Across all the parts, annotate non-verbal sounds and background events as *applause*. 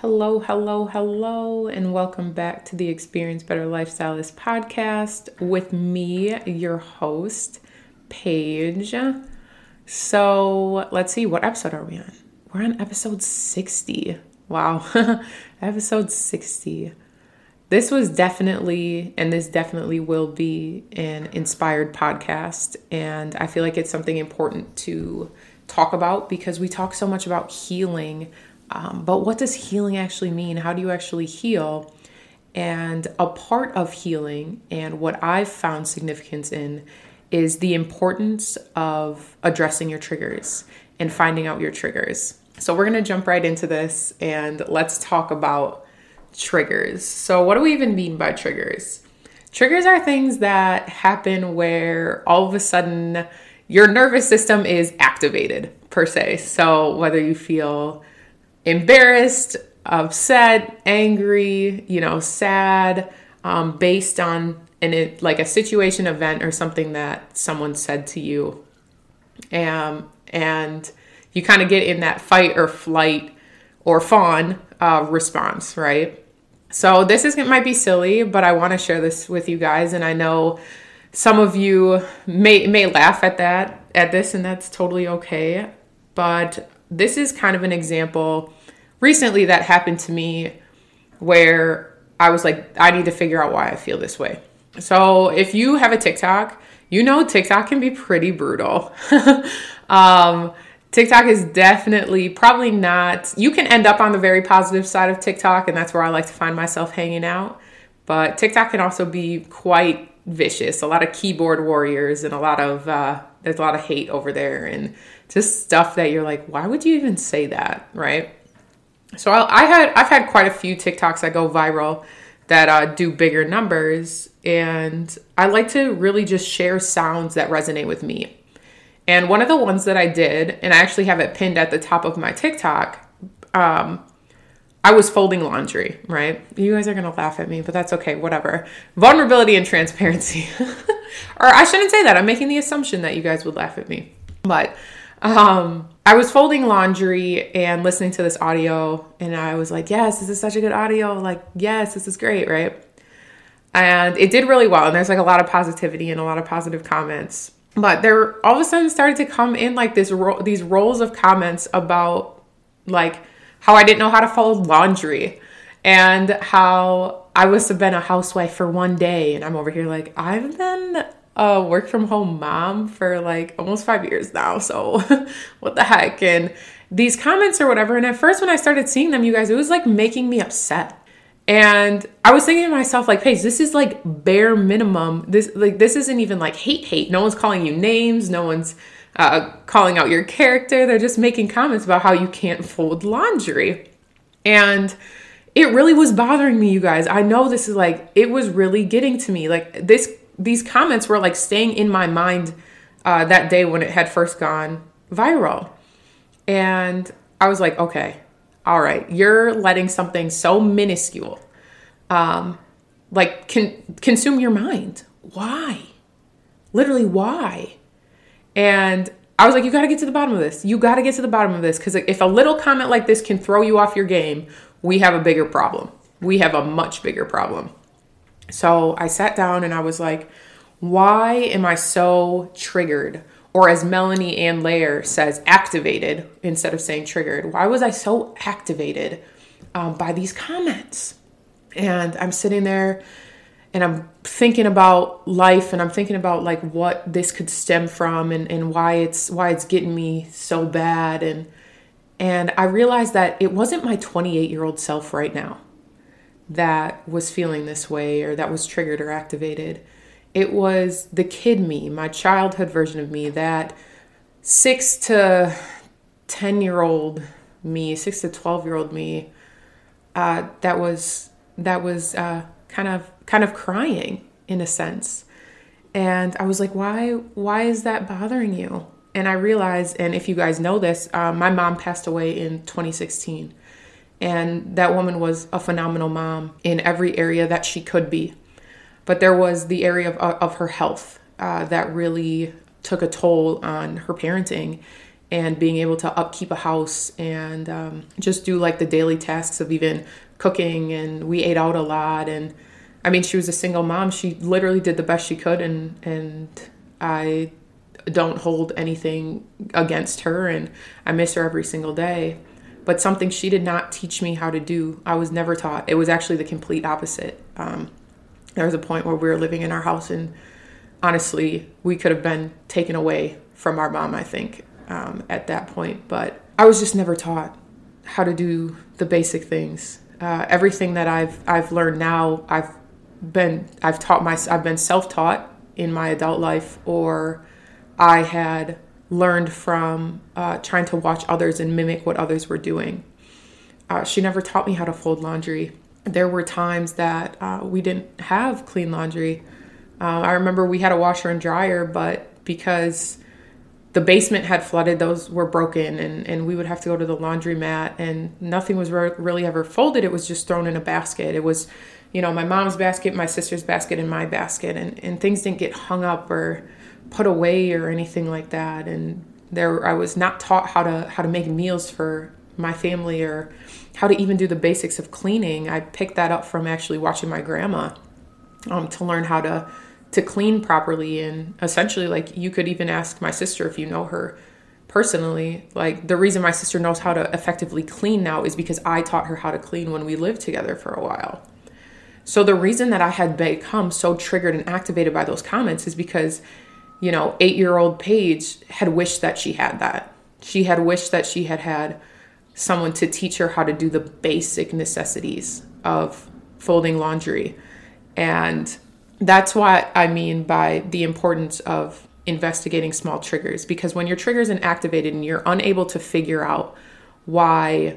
Hello, hello, hello, and welcome back to the Experience Better Lifestylist podcast with me, your host, Paige. So let's see, what episode are we on? We're on episode 60. Wow, *laughs* episode 60. This was definitely, and this definitely will be an inspired podcast. And I feel like it's something important to talk about because we talk so much about healing um, but what does healing actually mean? How do you actually heal? And a part of healing, and what I've found significance in, is the importance of addressing your triggers and finding out your triggers. So, we're gonna jump right into this and let's talk about triggers. So, what do we even mean by triggers? Triggers are things that happen where all of a sudden your nervous system is activated, per se. So, whether you feel embarrassed, upset, angry, you know, sad, um, based on an like a situation, event, or something that someone said to you, um, and you kind of get in that fight or flight or fawn uh, response, right? So this is it might be silly, but I want to share this with you guys, and I know some of you may may laugh at that at this, and that's totally okay. But this is kind of an example recently that happened to me where I was like, I need to figure out why I feel this way. So if you have a TikTok, you know TikTok can be pretty brutal. *laughs* um, TikTok is definitely probably not, you can end up on the very positive side of TikTok, and that's where I like to find myself hanging out. But TikTok can also be quite vicious. A lot of keyboard warriors and a lot of, uh, there's a lot of hate over there and just stuff that you're like, why would you even say that? Right. So I, I had I've had quite a few TikToks that go viral that uh, do bigger numbers, and I like to really just share sounds that resonate with me. And one of the ones that I did, and I actually have it pinned at the top of my TikTok, um, I was folding laundry, right? You guys are gonna laugh at me, but that's okay, whatever. Vulnerability and transparency. *laughs* or I shouldn't say that. I'm making the assumption that you guys would laugh at me. But um, I was folding laundry and listening to this audio, and I was like, yes, this is such a good audio. Like, yes, this is great, right? And it did really well. And there's like a lot of positivity and a lot of positive comments. But there all of a sudden started to come in like this ro- these rolls of comments about like how I didn't know how to fold laundry and how I was have been a housewife for one day. And I'm over here like, I've been a work from home mom for like almost five years now. So *laughs* what the heck? And these comments or whatever. And at first, when I started seeing them, you guys, it was like making me upset. And I was thinking to myself, like, Paige, this is like bare minimum. This like this isn't even like hate hate. No one's calling you names. No one's uh, calling out your character. They're just making comments about how you can't fold laundry. And it really was bothering me, you guys. I know this is like it was really getting to me. Like this these comments were like staying in my mind uh, that day when it had first gone viral. And I was like, okay, all right, you're letting something so minuscule um, like con- consume your mind. Why? Literally, why? And I was like, you got to get to the bottom of this. You got to get to the bottom of this because if a little comment like this can throw you off your game, we have a bigger problem. We have a much bigger problem. So I sat down and I was like, why am I so triggered? Or as Melanie Ann Layer says, activated instead of saying triggered. Why was I so activated um, by these comments? And I'm sitting there and I'm thinking about life and I'm thinking about like what this could stem from and, and why it's why it's getting me so bad and and I realized that it wasn't my 28 year old self right now that was feeling this way or that was triggered or activated. It was the kid me, my childhood version of me, that six to 10 year old me, six to 12 year old me, uh, that was, that was uh, kind of, kind of crying in a sense. And I was like, why, why is that bothering you? And I realized, and if you guys know this, uh, my mom passed away in 2016. And that woman was a phenomenal mom in every area that she could be. But there was the area of, of her health uh, that really took a toll on her parenting. and being able to upkeep a house and um, just do like the daily tasks of even cooking. And we ate out a lot. And I mean she was a single mom. She literally did the best she could. And and I don't hold anything against her. And I miss her every single day but something she did not teach me how to do I was never taught it was actually the complete opposite um, there was a point where we were living in our house and honestly we could have been taken away from our mom I think um, at that point. But I was just never taught how to do the basic things. Uh, everything that I've I've learned now, I've been I've taught my I've been self taught in my adult life, or I had learned from uh, trying to watch others and mimic what others were doing. Uh, she never taught me how to fold laundry. There were times that uh, we didn't have clean laundry. Uh, I remember we had a washer and dryer, but because the basement had flooded those were broken and, and we would have to go to the laundromat and nothing was re- really ever folded it was just thrown in a basket it was you know my mom's basket my sister's basket and my basket and, and things didn't get hung up or put away or anything like that. And there i was not taught how to how to make meals for my family or how to even do the basics of cleaning. I picked that up from actually watching my grandma um, to learn how to to clean properly. And essentially like you could even ask my sister if you know her personally like the reason my sister knows how to effectively clean now is because I taught her how to clean when we lived together for a while. So the reason that I had become so triggered and activated by those comments is because you know, 8-year-old Paige had wished that she had that. She had wished that she had had someone to teach her how to do the basic necessities of folding laundry. And that's what I mean by the importance of investigating small triggers because when your triggers and activated and you're unable to figure out why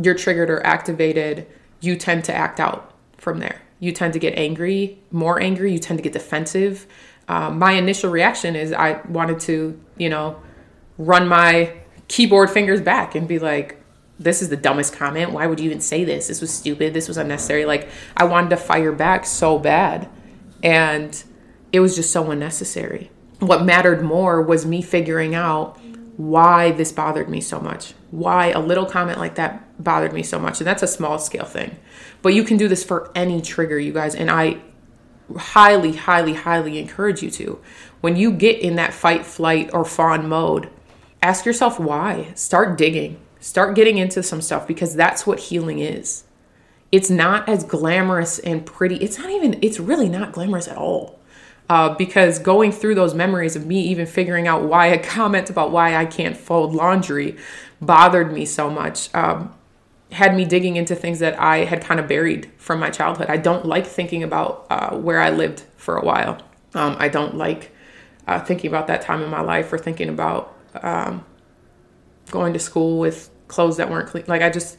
you're triggered or activated, you tend to act out from there. You tend to get angry, more angry, you tend to get defensive. Um, my initial reaction is I wanted to, you know, run my keyboard fingers back and be like, this is the dumbest comment. Why would you even say this? This was stupid. This was unnecessary. Like, I wanted to fire back so bad. And it was just so unnecessary. What mattered more was me figuring out why this bothered me so much, why a little comment like that bothered me so much. And that's a small scale thing. But you can do this for any trigger, you guys. And I highly, highly, highly encourage you to. When you get in that fight, flight, or fawn mode, ask yourself why. Start digging, start getting into some stuff because that's what healing is it's not as glamorous and pretty. It's not even, it's really not glamorous at all. Uh, because going through those memories of me even figuring out why a *laughs* comment about why I can't fold laundry bothered me so much, um, had me digging into things that I had kind of buried from my childhood. I don't like thinking about uh, where I lived for a while. Um, I don't like uh, thinking about that time in my life or thinking about um, going to school with clothes that weren't clean. Like I just,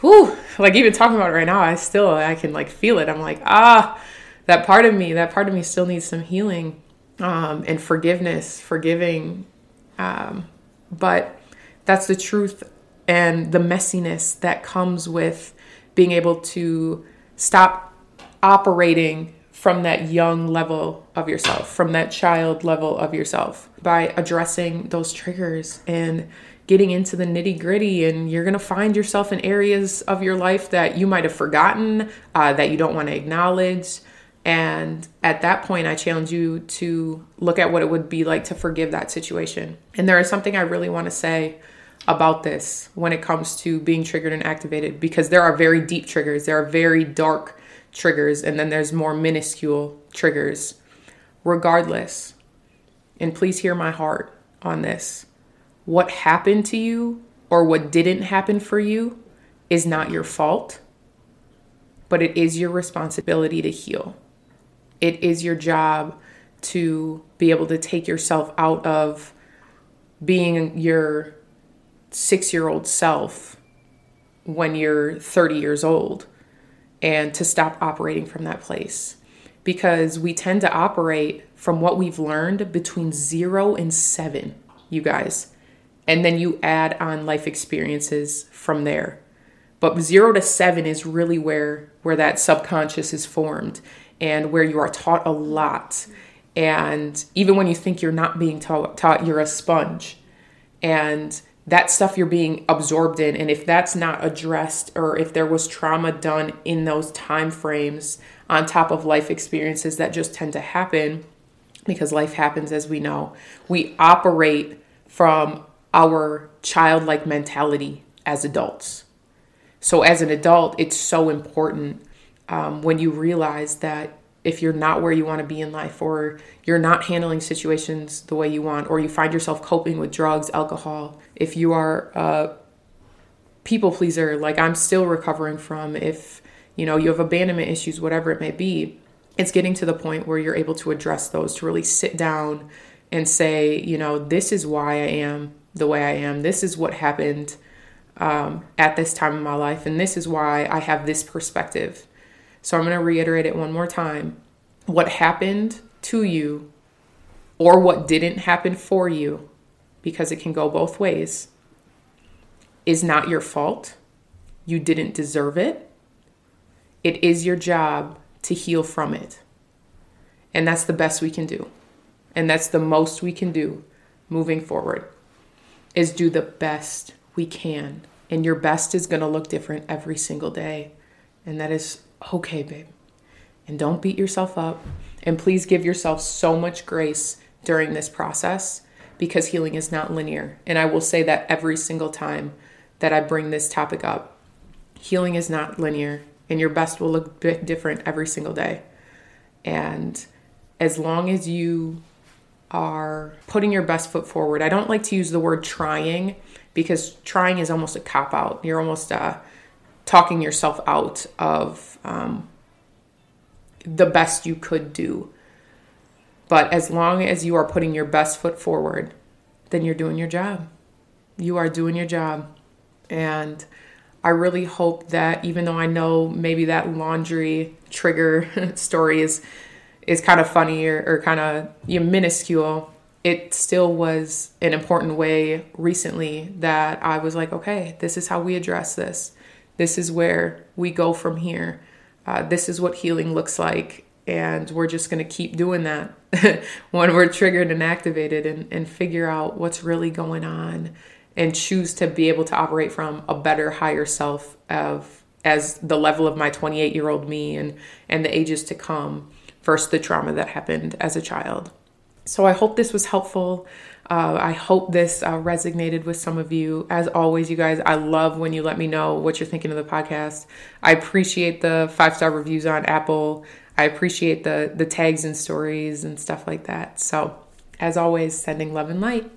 whew, like even talking about it right now, I still I can like feel it. I'm like, ah, that part of me, that part of me still needs some healing um, and forgiveness, forgiving. Um, but that's the truth and the messiness that comes with being able to stop operating from that young level of yourself, from that child level of yourself, by addressing those triggers and getting into the nitty gritty, and you're to find yourself in areas of your life that you might have forgotten, uh, that you don't want to acknowledge. And at that point, I challenge you to look at what it would be like to forgive that situation. And there is something I really want to say about this when it comes to being triggered and activated, because there are very deep triggers, there are very dark triggers, and then there's more minuscule triggers. Regardless, and please hear my heart on this what happened to you or what didn't happen for you is not your fault, but it is your responsibility to heal. It is your job to be able to take yourself out of being your six year old self when you're 30 years old and to stop operating from that place. Because we tend to operate from what we've learned between zero and seven, you guys. And then you add on life experiences from there. But 0 to 7 is really where where that subconscious is formed and where you are taught a lot. And even when you think you're not being taught, taught you're a sponge. And that stuff you're being absorbed in and if that's not addressed or if there was trauma done in those time frames on top of life experiences that just tend to happen because life happens as we know we operate from our childlike mentality as adults. So as an adult it's so important um, when you realize that if you're not where you want to be in life or you're not handling situations the way you want or you find yourself coping with drugs alcohol if you are a people pleaser like i'm still recovering from if you know you have abandonment issues whatever it may be it's getting to the point where you're able to address those to really sit down and say you know this is why i am the way i am. This is what happened um, at this time in my life and this is why i have this perspective so I'm going to reiterate it one more time. What happened to you or what didn't happen for you, because it can go both ways, is not your fault. You didn't deserve it. It is your job to heal from it. And that's the best we can do. And that's the most we can do moving forward is do the best we can. And your best is going to look different every single day. And that is okay, babe. And don't beat yourself up. And please give yourself so much grace during this process because healing is not linear. And I will say that every single time that I bring this topic up. Healing is not linear, and your best will look a bit different every single day. And as long as you are putting your best foot forward, I don't like to use the word trying because trying is almost a cop out. You're almost uh, talking yourself out of um, the best you could do. But as long as you are putting your best foot forward, then you're doing your job. You are doing your job. And I really hope that even though I know maybe that laundry trigger *laughs* story is is kind of funny or, or kind of you know, minuscule, it still was an important way recently that I was like, okay, this is how we address this. This is where we go from here. Uh, this is what healing looks like. And we're just going to keep doing that *laughs* when we're triggered and activated and, and figure out what's really going on and choose to be able to operate from a better, higher self of as the level of my 28 year old me and, and the ages to come versus the trauma that happened as a child. So I hope this was helpful. Uh, I hope this uh, resonated with some of you. As always, you guys, I love when you let me know what you're thinking of the podcast. I appreciate the five star reviews on Apple. I appreciate the the tags and stories and stuff like that. So, as always, sending love and light.